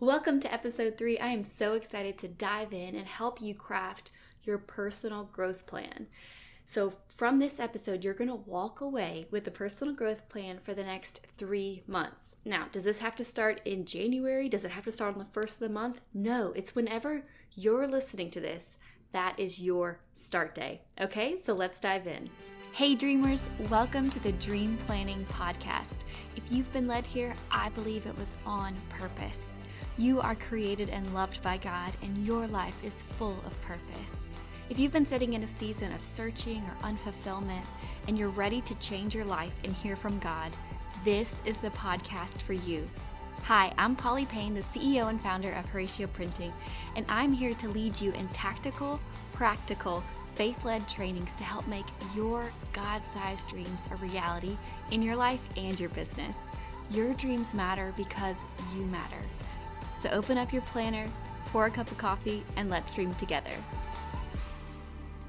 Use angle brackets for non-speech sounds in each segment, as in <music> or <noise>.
Welcome to episode three. I am so excited to dive in and help you craft your personal growth plan. So, from this episode, you're going to walk away with a personal growth plan for the next three months. Now, does this have to start in January? Does it have to start on the first of the month? No, it's whenever you're listening to this, that is your start day. Okay, so let's dive in. Hey, dreamers, welcome to the Dream Planning Podcast. If you've been led here, I believe it was on purpose. You are created and loved by God, and your life is full of purpose. If you've been sitting in a season of searching or unfulfillment and you're ready to change your life and hear from God, this is the podcast for you. Hi, I'm Polly Payne, the CEO and founder of Horacio Printing, and I'm here to lead you in tactical, practical, faith led trainings to help make your God sized dreams a reality in your life and your business. Your dreams matter because you matter. So open up your planner, pour a cup of coffee, and let's dream together.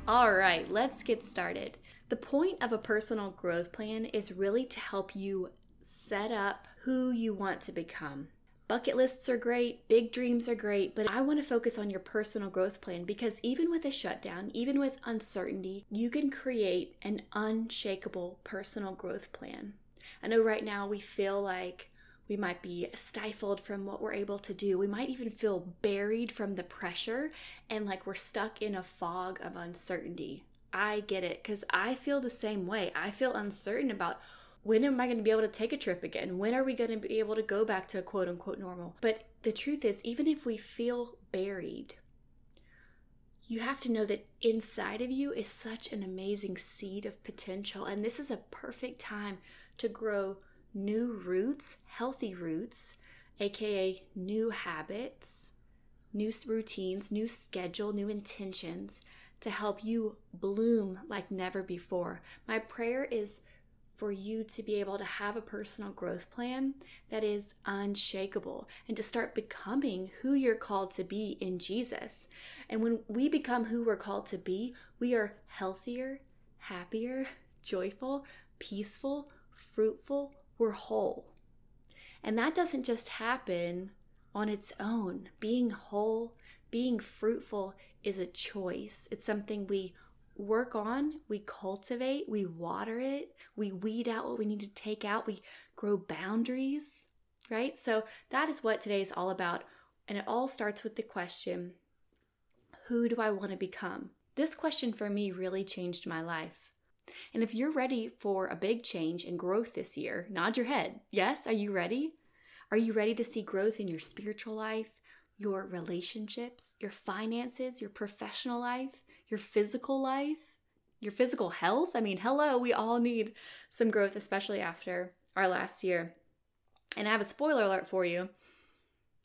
All right, let's get started. The point of a personal growth plan is really to help you set up who you want to become. Bucket lists are great, big dreams are great, but I want to focus on your personal growth plan because even with a shutdown, even with uncertainty, you can create an unshakable personal growth plan. I know right now we feel like we might be stifled from what we're able to do. We might even feel buried from the pressure and like we're stuck in a fog of uncertainty. I get it because I feel the same way. I feel uncertain about when am I going to be able to take a trip again? When are we going to be able to go back to quote unquote normal? But the truth is, even if we feel buried, you have to know that inside of you is such an amazing seed of potential. And this is a perfect time to grow new roots, healthy roots, aka new habits, new routines, new schedule, new intentions to help you bloom like never before. My prayer is for you to be able to have a personal growth plan that is unshakable and to start becoming who you're called to be in Jesus. And when we become who we're called to be, we are healthier, happier, joyful, peaceful, fruitful, we're whole. And that doesn't just happen on its own. Being whole, being fruitful is a choice. It's something we work on, we cultivate, we water it, we weed out what we need to take out, we grow boundaries, right? So that is what today is all about. And it all starts with the question who do I want to become? This question for me really changed my life. And if you're ready for a big change and growth this year, nod your head. Yes, are you ready? Are you ready to see growth in your spiritual life, your relationships, your finances, your professional life, your physical life, your physical health? I mean, hello, we all need some growth, especially after our last year. And I have a spoiler alert for you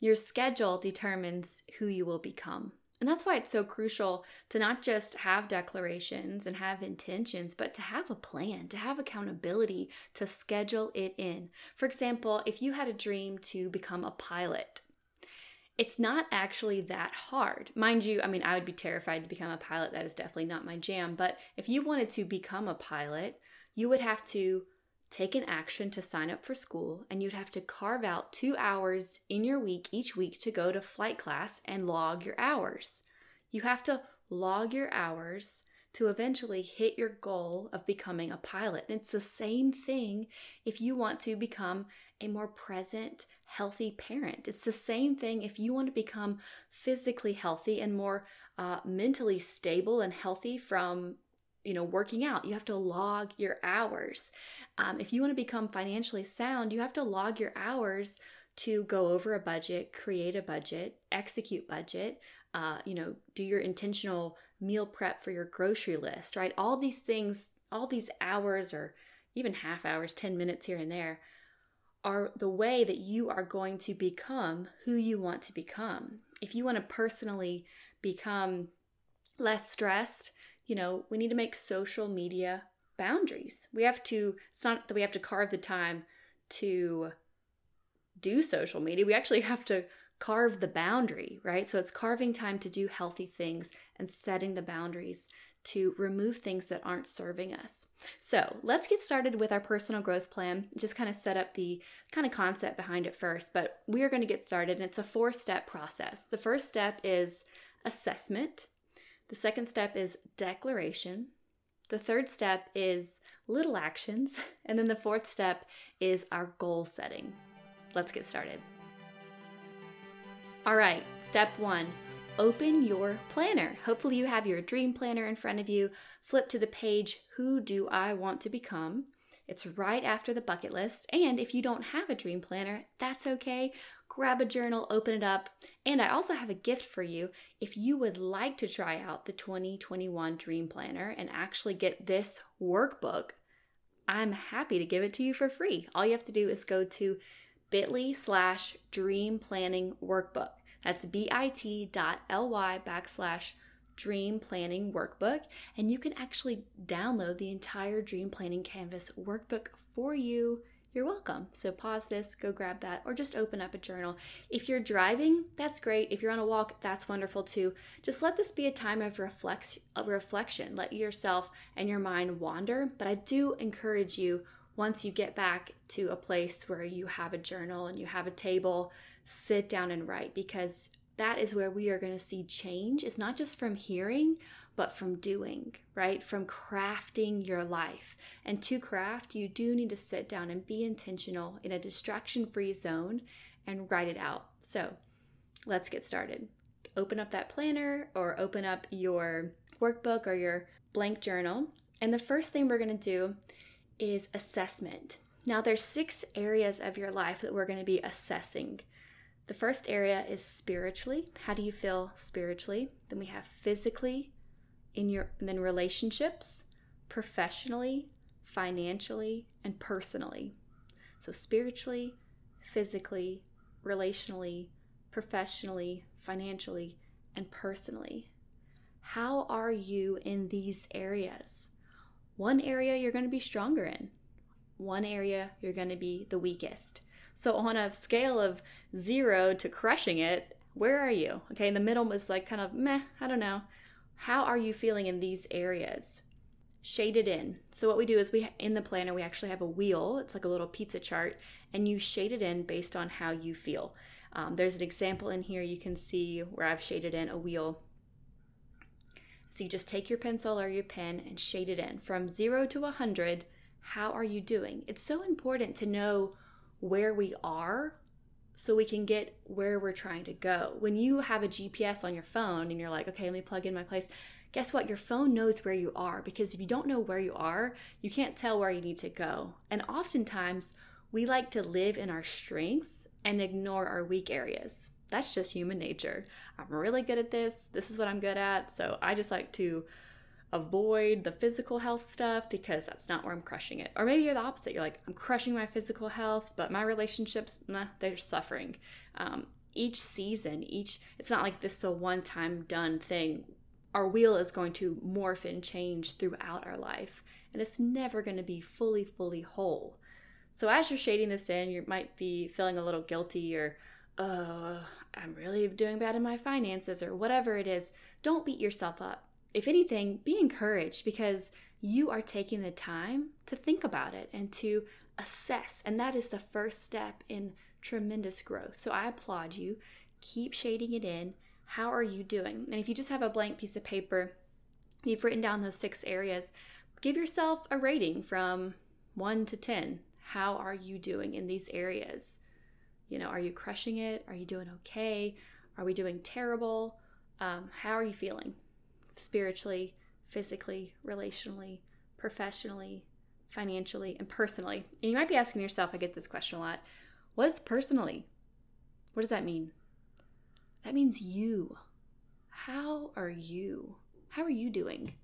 your schedule determines who you will become. And that's why it's so crucial to not just have declarations and have intentions, but to have a plan, to have accountability, to schedule it in. For example, if you had a dream to become a pilot, it's not actually that hard. Mind you, I mean, I would be terrified to become a pilot. That is definitely not my jam. But if you wanted to become a pilot, you would have to take an action to sign up for school, and you'd have to carve out two hours in your week each week to go to flight class and log your hours. You have to log your hours to eventually hit your goal of becoming a pilot. And it's the same thing if you want to become a more present, healthy parent. It's the same thing if you want to become physically healthy and more uh, mentally stable and healthy from you know working out you have to log your hours. Um, if you want to become financially sound you have to log your hours to go over a budget create a budget execute budget uh, you know do your intentional meal prep for your grocery list right? All these things all these hours or even half hours 10 minutes here and there are the way that you are going to become who you want to become. If you want to personally become less stressed you know, we need to make social media boundaries. We have to, it's not that we have to carve the time to do social media. We actually have to carve the boundary, right? So it's carving time to do healthy things and setting the boundaries to remove things that aren't serving us. So let's get started with our personal growth plan. Just kind of set up the kind of concept behind it first, but we are going to get started, and it's a four step process. The first step is assessment, the second step is declaration, the third step is little actions, <laughs> and then the fourth step is our goal setting. Let's get started. All right, step one open your planner. Hopefully, you have your dream planner in front of you. Flip to the page, Who Do I Want to Become? It's right after the bucket list. And if you don't have a dream planner, that's okay. Grab a journal, open it up. And I also have a gift for you. If you would like to try out the 2021 Dream Planner and actually get this workbook, I'm happy to give it to you for free. All you have to do is go to bit.ly slash dream planning workbook. That's bit.ly backslash dream planning workbook. And you can actually download the entire dream planning canvas workbook for you. You're welcome. So pause this, go grab that, or just open up a journal. If you're driving, that's great. If you're on a walk, that's wonderful too. Just let this be a time of reflex, of reflection. Let yourself and your mind wander. But I do encourage you once you get back to a place where you have a journal and you have a table sit down and write because that is where we are going to see change. It's not just from hearing, but from doing, right? From crafting your life. And to craft, you do need to sit down and be intentional in a distraction free zone and write it out. So let's get started. Open up that planner or open up your workbook or your blank journal. And the first thing we're going to do is assessment. Now, there's six areas of your life that we're going to be assessing. The first area is spiritually. How do you feel spiritually? Then we have physically, in your then relationships, professionally, financially, and personally. So spiritually, physically, relationally, professionally, financially, and personally. How are you in these areas? One area you're going to be stronger in. One area you're going to be the weakest. So on a scale of zero to crushing it, where are you? Okay, in the middle was like kind of meh, I don't know. How are you feeling in these areas? Shade it in. So what we do is we in the planner we actually have a wheel. It's like a little pizza chart, and you shade it in based on how you feel. Um, there's an example in here you can see where I've shaded in a wheel. So you just take your pencil or your pen and shade it in from zero to a hundred. How are you doing? It's so important to know where we are so we can get where we're trying to go. When you have a GPS on your phone and you're like, okay, let me plug in my place, guess what? Your phone knows where you are because if you don't know where you are, you can't tell where you need to go. And oftentimes, we like to live in our strengths and ignore our weak areas. That's just human nature. I'm really good at this. This is what I'm good at. So I just like to avoid the physical health stuff because that's not where I'm crushing it. Or maybe you're the opposite. You're like, I'm crushing my physical health, but my relationships, nah, they're suffering. Um, each season, each, it's not like this is a one time done thing. Our wheel is going to morph and change throughout our life, and it's never going to be fully, fully whole. So as you're shading this in, you might be feeling a little guilty or, oh, I'm really doing bad in my finances or whatever it is. Don't beat yourself up if anything, be encouraged because you are taking the time to think about it and to assess. And that is the first step in tremendous growth. So I applaud you. Keep shading it in. How are you doing? And if you just have a blank piece of paper, you've written down those six areas, give yourself a rating from one to 10. How are you doing in these areas? You know, are you crushing it? Are you doing okay? Are we doing terrible? Um, how are you feeling? Spiritually, physically, relationally, professionally, financially, and personally. And you might be asking yourself, I get this question a lot what is personally? What does that mean? That means you. How are you? How are you doing?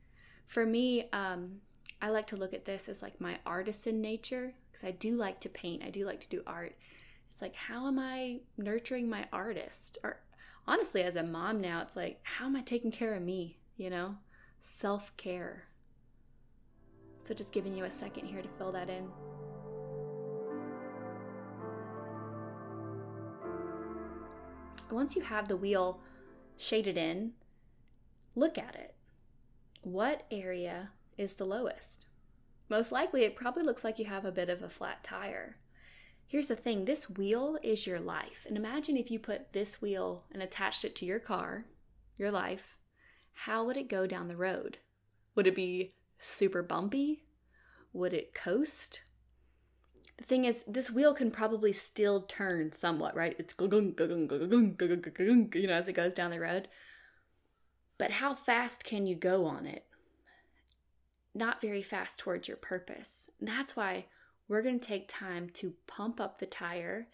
For me, um, I like to look at this as like my artisan nature because I do like to paint. I do like to do art. It's like, how am I nurturing my artist? Or honestly, as a mom now, it's like, how am I taking care of me? You know, self care. So, just giving you a second here to fill that in. Once you have the wheel shaded in, look at it. what area is the lowest? Most likely, it probably looks like you have a bit of a flat tire. Here's the thing this wheel is your life. And imagine if you put this wheel and attached it to your car, your life, how would it go down the road? Would it be super bumpy? Would it coast? The thing is, this wheel can probably still turn somewhat, right? It's you know as it goes down the road. But how fast can you go on it? Not very fast towards your purpose. That's why we're going to take time to pump up the tire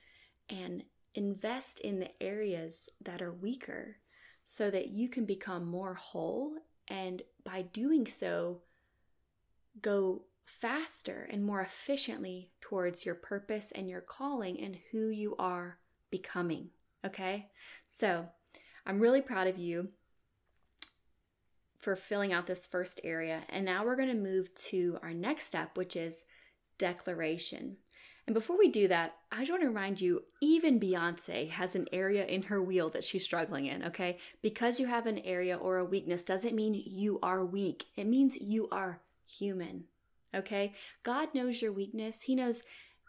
and invest in the areas that are weaker so that you can become more whole and by doing so go faster and more efficiently towards your purpose and your calling and who you are becoming. Okay? So, I'm really proud of you for filling out this first area. And now we're going to move to our next step, which is declaration. And before we do that, I just want to remind you even Beyonce has an area in her wheel that she's struggling in, okay? Because you have an area or a weakness doesn't mean you are weak, it means you are human, okay? God knows your weakness. He knows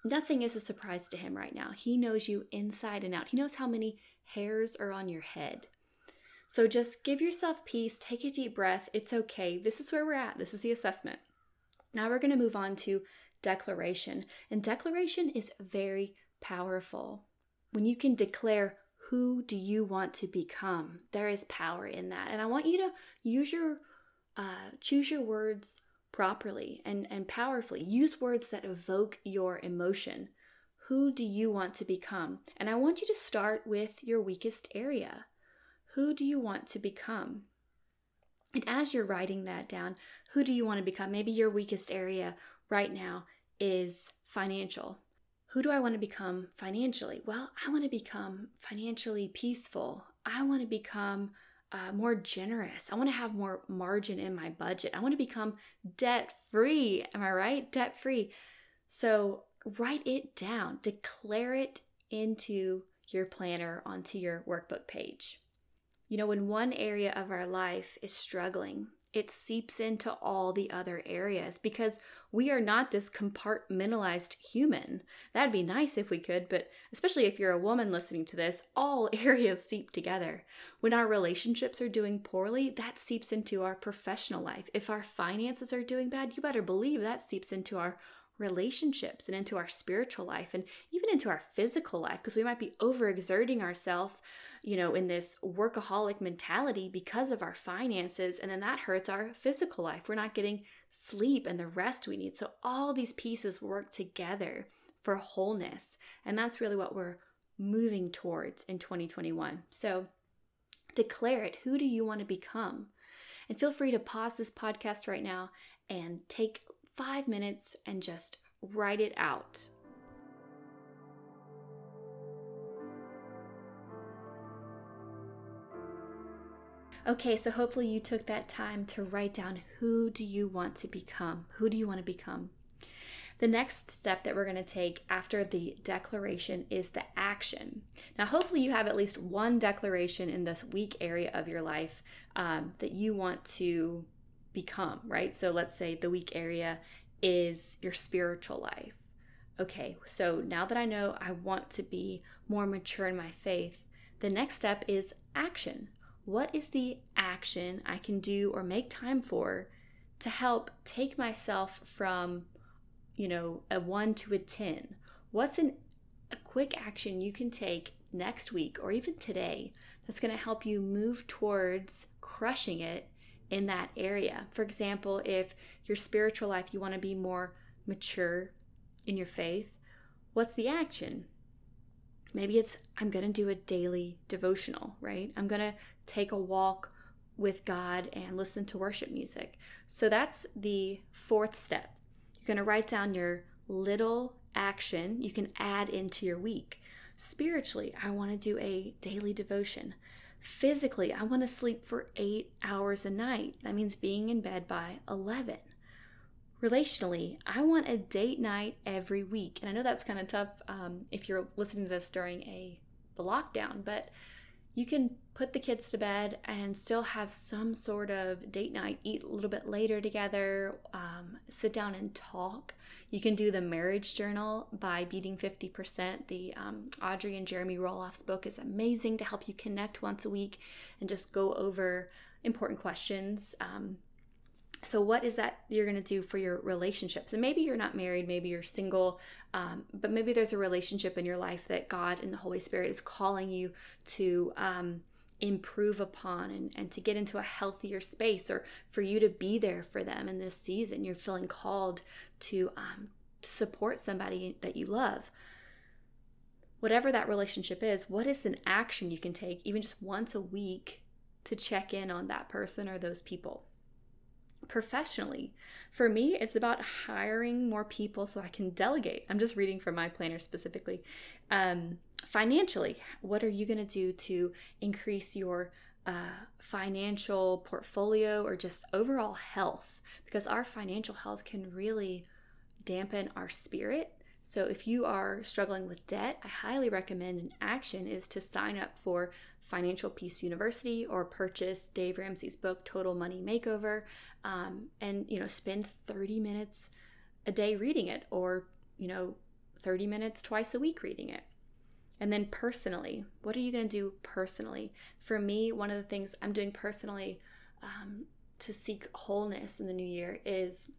nothing is a surprise to Him right now. He knows you inside and out, He knows how many hairs are on your head. So just give yourself peace, take a deep breath. It's okay. This is where we're at. This is the assessment. Now we're going to move on to declaration. And declaration is very powerful. When you can declare who do you want to become, there is power in that. And I want you to use your uh, choose your words properly and, and powerfully. Use words that evoke your emotion. Who do you want to become? And I want you to start with your weakest area. Who do you want to become? And as you're writing that down, who do you want to become? Maybe your weakest area right now is financial. Who do I want to become financially? Well, I want to become financially peaceful. I want to become uh, more generous. I want to have more margin in my budget. I want to become debt free. Am I right? Debt free. So write it down, declare it into your planner onto your workbook page. You know, when one area of our life is struggling, it seeps into all the other areas because we are not this compartmentalized human. That'd be nice if we could, but especially if you're a woman listening to this, all <laughs> areas seep together. When our relationships are doing poorly, that seeps into our professional life. If our finances are doing bad, you better believe that seeps into our relationships and into our spiritual life and even into our physical life because we might be overexerting ourselves you know, in this workaholic mentality because of our finances. And then that hurts our physical life. We're not getting sleep and the rest we need. So all these pieces work together for wholeness. And that's really what we're moving towards in 2021. So declare it. Who do you want to become? And feel free to pause this podcast right now and take five minutes and just write it out. Okay, so hopefully you took that time to write down who do you want to become? Who do you want to become? The next step that we're going to take after the declaration is the action. Now, hopefully, you have at least one declaration in this weak area of your life um, that you want to become, right? So, let's say the weak area is your spiritual life. Okay, so now that I know I want to be more mature in my faith, the next step is action what is the action I can do or make time for to help take myself from, you know, a one to a 10? What's an, a quick action you can take next week or even today that's going to help you move towards crushing it in that area? For example, if your spiritual life, you want to be more mature in your faith, what's the action? Maybe it's I'm going to do a daily devotional, right? I'm going to take a walk with God and listen to worship music. So that's the fourth step. You're going to write down your little action you can add into your week. Spiritually, I want to do a daily devotion. Physically, I want to sleep for eight hours a night. That means being in bed by 11. Relationally, I want a date night every week. And I know that's kind of tough um, if you're listening to this during a the lockdown, but you can put the kids to bed and still have some sort of date night, eat a little bit later together, um, sit down and talk. You can do the marriage journal by beating 50%. The um, Audrey and Jeremy Roloff's book is amazing to help you connect once a week and just go over important questions. Um, so, what is that you're going to do for your relationships? And maybe you're not married, maybe you're single, um, but maybe there's a relationship in your life that God and the Holy Spirit is calling you to um, improve upon and, and to get into a healthier space or for you to be there for them in this season. You're feeling called to, um, to support somebody that you love. Whatever that relationship is, what is an action you can take, even just once a week, to check in on that person or those people? Professionally. For me, it's about hiring more people so I can delegate. I'm just reading from my planner specifically. Um, financially, what are you going to do to increase your uh, financial portfolio or just overall health? Because our financial health can really dampen our spirit. So, if you are struggling with debt, I highly recommend an action is to sign up for Financial Peace University or purchase Dave Ramsey's book Total Money Makeover um, and you know spend 30 minutes a day reading it or you know 30 minutes twice a week reading it. And then personally what are you going to do personally? For me one of the things i'm doing personally um, to seek wholeness in the new year is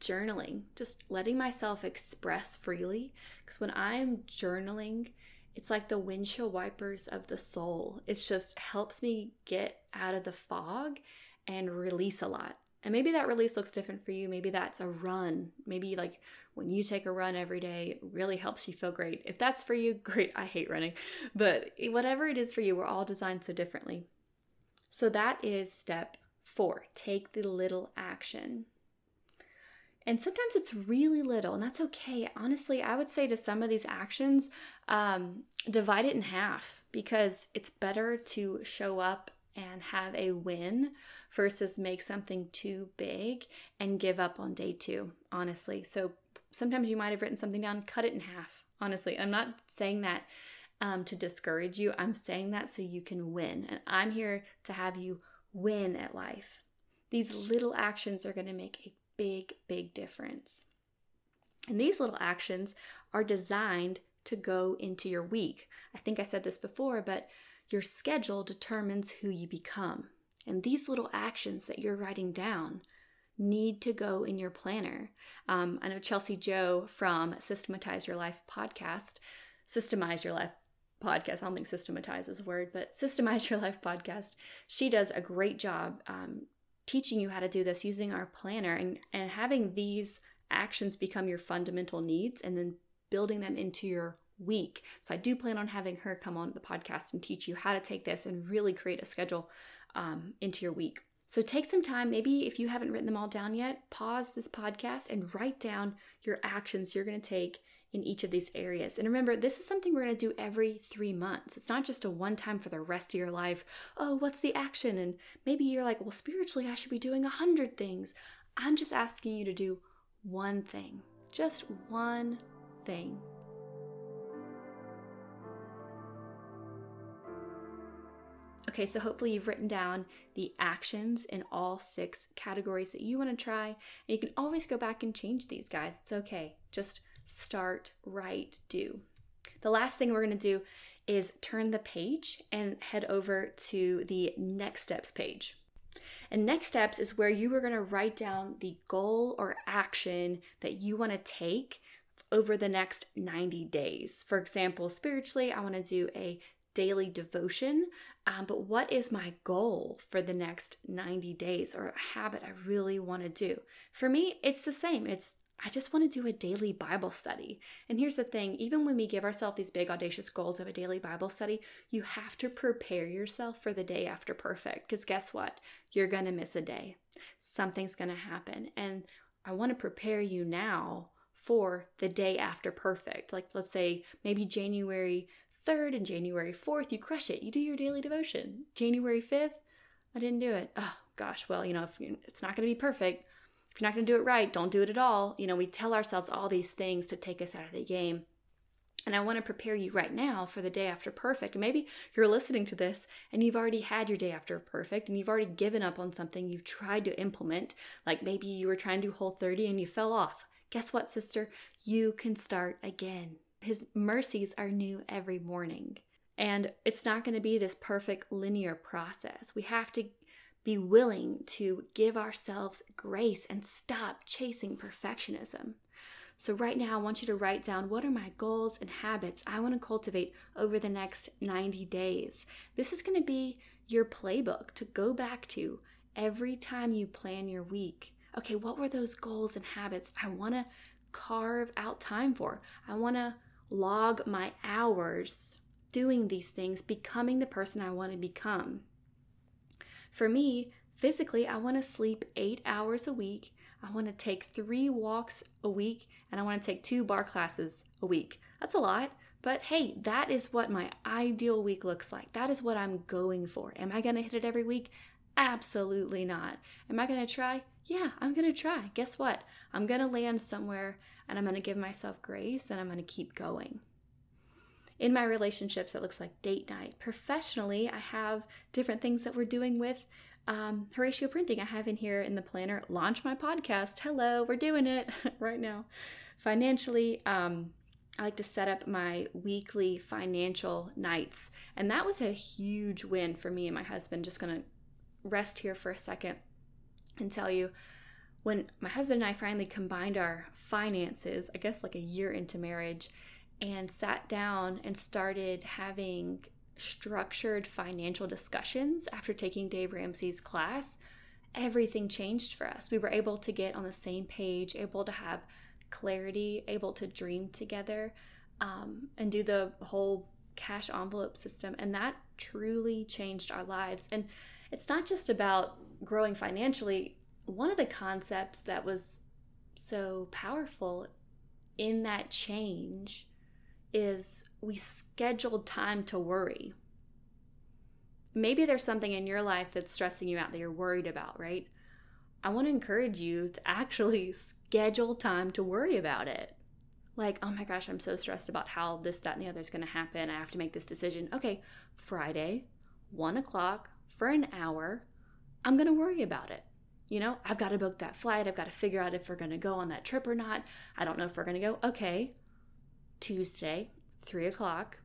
journaling just letting myself express freely. Because when i'm journaling it's like the windshield wipers of the soul. It just helps me get out of the fog and release a lot. And maybe that release looks different for you. Maybe that's a run. Maybe like when you take a run every day, it really helps you feel great. If that's for you, <laughs> great. I hate running. But whatever it is for you, we're all designed so differently. So that is step four take the little action. And sometimes it's really little, and that's okay. Honestly, I would say to some of these actions, um, divide it in half because it's better to show up and have a win versus make something too big and give up on day two, honestly. So sometimes you might have written something down, cut it in half, honestly. I'm not saying that um, to discourage you, I'm saying that so you can win. And I'm here to have you win at life. These little actions are going to make a big, big difference. And these little actions are designed to go into your week. I think I said this before, but your schedule determines who you become. And these little actions that you're writing down need to go in your planner. Um, I know Chelsea Joe from Systematize Your Life podcast, Systemize Your Life podcast. I don't think systematize is a word, but Systemize Your Life podcast. She does a great job um, teaching you how to do this using our planner and, and having these actions become your fundamental needs and then building them into your week. So I do plan on having her come on the podcast and teach you how to take this and really create a schedule um, into your week. So take some time, maybe if you haven't written them all down yet, pause this podcast and write down your actions you're going to take in each of these areas. And remember, this is something we're going to do every three months. It's not just a one time for the rest of your life. Oh, what's the action? And maybe you're like, well, spiritually, I should be doing a hundred things. I'm just asking you to do one thing, just one thing. Okay, so hopefully you've written down the actions in all six categories that you want to try. And you can always go back and change these, guys. It's okay. Just start, write, do. The last thing we're going to do is turn the page and head over to the next steps page. And next steps is where you are going to write down the goal or action that you want to take over the next 90 days. For example, spiritually, I want to do a daily devotion, um, but what is my goal for the next 90 days or a habit I really want to do? For me, it's the same. It's I just want to do a daily Bible study. And here's the thing even when we give ourselves these big, audacious goals of a daily Bible study, you have to prepare yourself for the day after perfect. Because guess what? You're going to miss a day. Something's going to happen. And I want to prepare you now for the day after perfect. Like, let's say maybe January 3rd and January 4th, you crush it. You do your daily devotion. January 5th, I didn't do it. Oh, gosh. Well, you know, if it's not going to be perfect if you're not going to do it right, don't do it at all. You know, we tell ourselves all these things to take us out of the game. And I want to prepare you right now for the day after perfect. maybe you're listening to this and you've already had your day after perfect and you've already given up on something you've tried to implement. Like maybe you were trying to do whole 30 and you fell off. Guess what, sister? You can start again. His mercies are new every morning. And it's not going to be this perfect linear process. We have to be willing to give ourselves grace and stop chasing perfectionism. So, right now, I want you to write down what are my goals and habits I want to cultivate over the next 90 days. This is going to be your playbook to go back to every time you plan your week. Okay, what were those goals and habits I want to carve out time for? I want to log my hours doing these things, becoming the person I want to become. For me, physically, I want to sleep eight hours a week. I want to take three walks a week and I want to take two barre classes a week. That's a lot, but hey, that is what my ideal week looks like. That is what I'm going for. Am I going to hit it every week? Absolutely not. Am I going to try? Yeah, I'm going to try. Guess what? I'm going to land somewhere and I'm going to give myself grace and I'm going to keep going. In my relationships, it looks like date night. Professionally, I have different things that we're doing with um, Horacio Printing. I have in here in the planner launch my podcast. Hello, we're doing it <laughs> right now. Financially, um, I like to set up my weekly financial nights. And that was a huge win for me and my husband. Just going to rest here for a second and tell you when my husband and I finally combined our finances, I guess like a year into marriage, and sat down and started having structured financial discussions after taking Dave Ramsey's class, everything changed for us. We were able to get on the same page, able to have clarity, able to dream together, um, and do the whole cash envelope system. And that truly changed our lives. And it's not just about growing financially. One of the concepts that was so powerful in that change is we scheduled time to worry. Maybe there's something in your life that's stressing you out that you're worried about, right? I want to encourage you to actually <laughs> schedule time to worry about it. Like, oh my gosh, I'm so stressed about how this, that, and the other is going to happen. I have to make this decision. Okay, Friday, one o'clock for an hour, I'm going to worry about it. You know, I've got to book that flight. I've got to figure out if we're going to go on that trip or not. I don't know if we're going to go. Okay, Tuesday, three o'clock,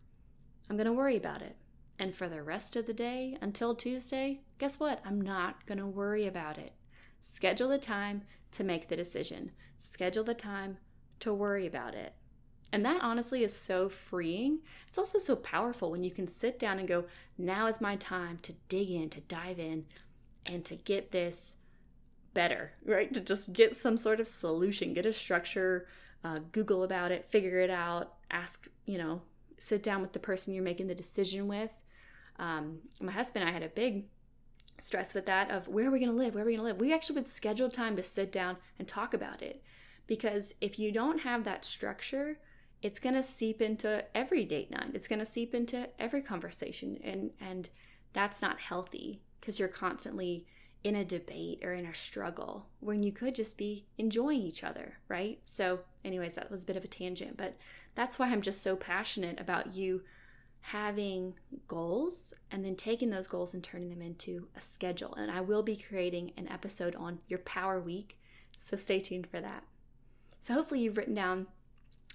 I'm going to worry about it. And for the rest of the day until Tuesday, guess what? I'm not going to worry about it. Schedule the time to make the decision, schedule the time to worry about it. And that honestly is so freeing. It's also so powerful when you can sit down and go, now is my time to dig in, to dive in, and to get this better, right? To just get some sort of solution, get a structure, uh, Google about it, figure it out, ask, you know, sit down with the person you're making the decision with. Um, my husband and I had a big stress with that of where are we going to live? Where are we going to live? We actually would schedule time to sit down and talk about it. Because if you don't have that structure, it's going to seep into every date night. It's going to seep into every conversation. And, and that's not healthy because you're constantly in a debate or in a struggle when you could just be enjoying each other, right? So, anyways, that was a bit of a tangent, but that's why I'm just so passionate about you having goals and then taking those goals and turning them into a schedule. And I will be creating an episode on your power week. So stay tuned for that. So hopefully you've written down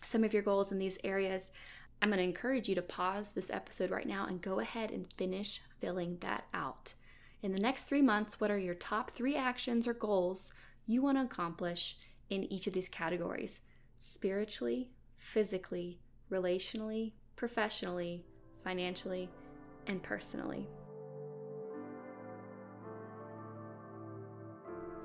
some of your goals in these areas. I'm going to encourage you to pause this episode right now and go ahead and finish filling that out. In the next three months, what are your top three actions or goals you want to accomplish in each of these categories spiritually, physically, relationally, professionally, financially, and personally.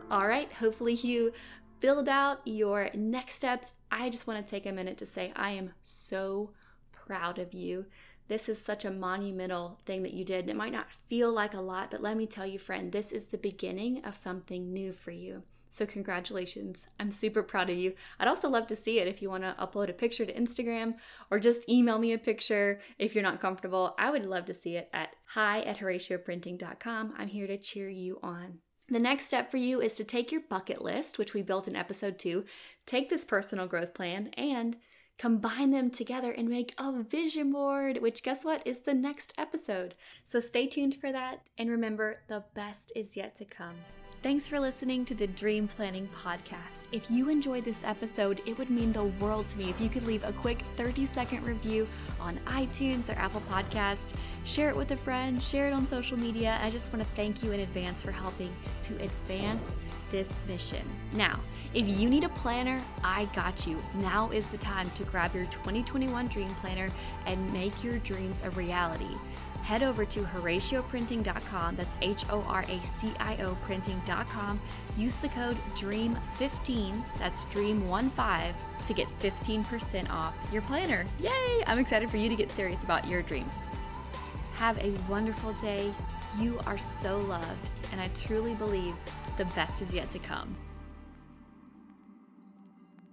All right, hopefully you filled out your next steps. I just want to take a minute to say I am so proud of you. This is such a monumental thing that you did. And it might not feel like a lot, but let me tell you, friend, this is the beginning of something new for you. So, congratulations. I'm super proud of you. I'd also love to see it if you want to upload a picture to Instagram or just email me a picture if you're not comfortable. I would love to see it at hi at HoracioPrinting.com. I'm here to cheer you on. The next step for you is to take your bucket list, which we built in episode two, take this personal growth plan, and combine them together and make a vision board, which guess what is the next episode. So stay tuned for that. And remember, the best is yet to come. Thanks for listening to the Dream Planning Podcast. If you enjoyed this episode, it would mean the world to me if you could leave a quick 30 second review on iTunes or Apple Podcast. Share it with a friend, share it on social media. I just want to thank you in advance for helping to advance this mission. Now, if you need a planner, I got you. Now is the time to grab your 2021 Dream Planner and make your dreams a reality head over to horacioprinting.com. That's H O R A C I O printing.com. Use the code DREAM15, that's DREAM15, to get 15% off your planner. Yay! I'm excited for you to get serious about your dreams. Have a wonderful day. You are so loved, and I truly believe the best is yet to come.